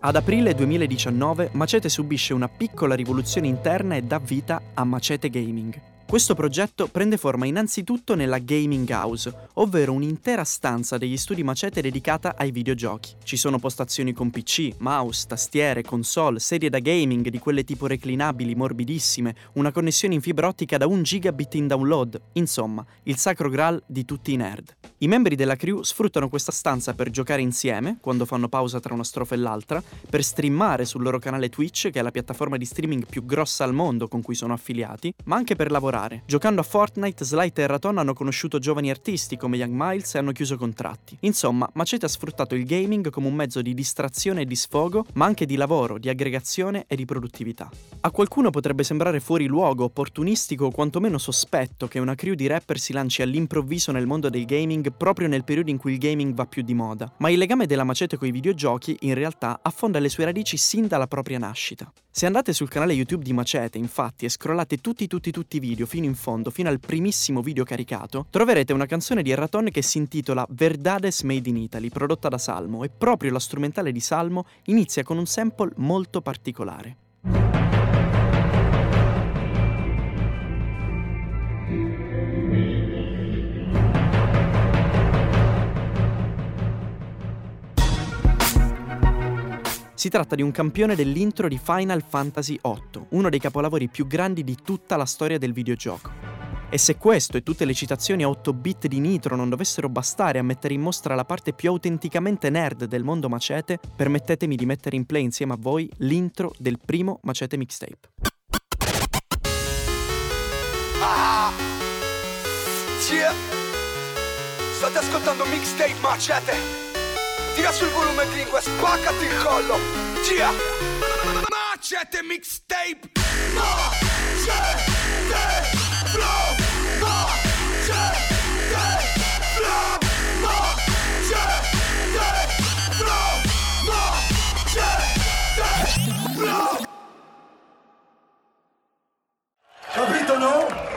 Ad aprile 2019 Macete subisce una piccola rivoluzione interna e dà vita a Macete Gaming. Questo progetto prende forma innanzitutto nella Gaming House, ovvero un'intera stanza degli studi Macete dedicata ai videogiochi. Ci sono postazioni con PC, mouse, tastiere, console, sedie da gaming di quelle tipo reclinabili, morbidissime, una connessione in fibra ottica da 1 gigabit in download, insomma, il sacro graal di tutti i nerd. I membri della crew sfruttano questa stanza per giocare insieme, quando fanno pausa tra una strofa e l'altra, per streamare sul loro canale Twitch, che è la piattaforma di streaming più grossa al mondo con cui sono affiliati, ma anche per lavorare. Giocando a Fortnite, Slight e Raton hanno conosciuto giovani artisti come Young Miles e hanno chiuso contratti. Insomma, Macete ha sfruttato il gaming come un mezzo di distrazione e di sfogo, ma anche di lavoro, di aggregazione e di produttività. A qualcuno potrebbe sembrare fuori luogo, opportunistico o quantomeno sospetto che una crew di rapper si lanci all'improvviso nel mondo del gaming proprio nel periodo in cui il gaming va più di moda, ma il legame della Macete con i videogiochi in realtà affonda le sue radici sin dalla propria nascita. Se andate sul canale YouTube di Macete, infatti, e scrollate tutti tutti tutti i video fino in fondo, fino al primissimo video caricato, troverete una canzone di Erraton che si intitola Verdades Made in Italy, prodotta da Salmo, e proprio la strumentale di Salmo inizia con un sample molto particolare. Si tratta di un campione dell'intro di Final Fantasy VIII, uno dei capolavori più grandi di tutta la storia del videogioco. E se questo e tutte le citazioni a 8 bit di Nitro non dovessero bastare a mettere in mostra la parte più autenticamente nerd del mondo Macete, permettetemi di mettere in play insieme a voi l'intro del primo Macete mixtape. Ah! Yeah. State ascoltando Mixtape Macete tira sul volume lingua, spaccati il collo, tia! Macete mixtape! Macete flow! Macete flow! Macete flow! Macete flow! Capito no?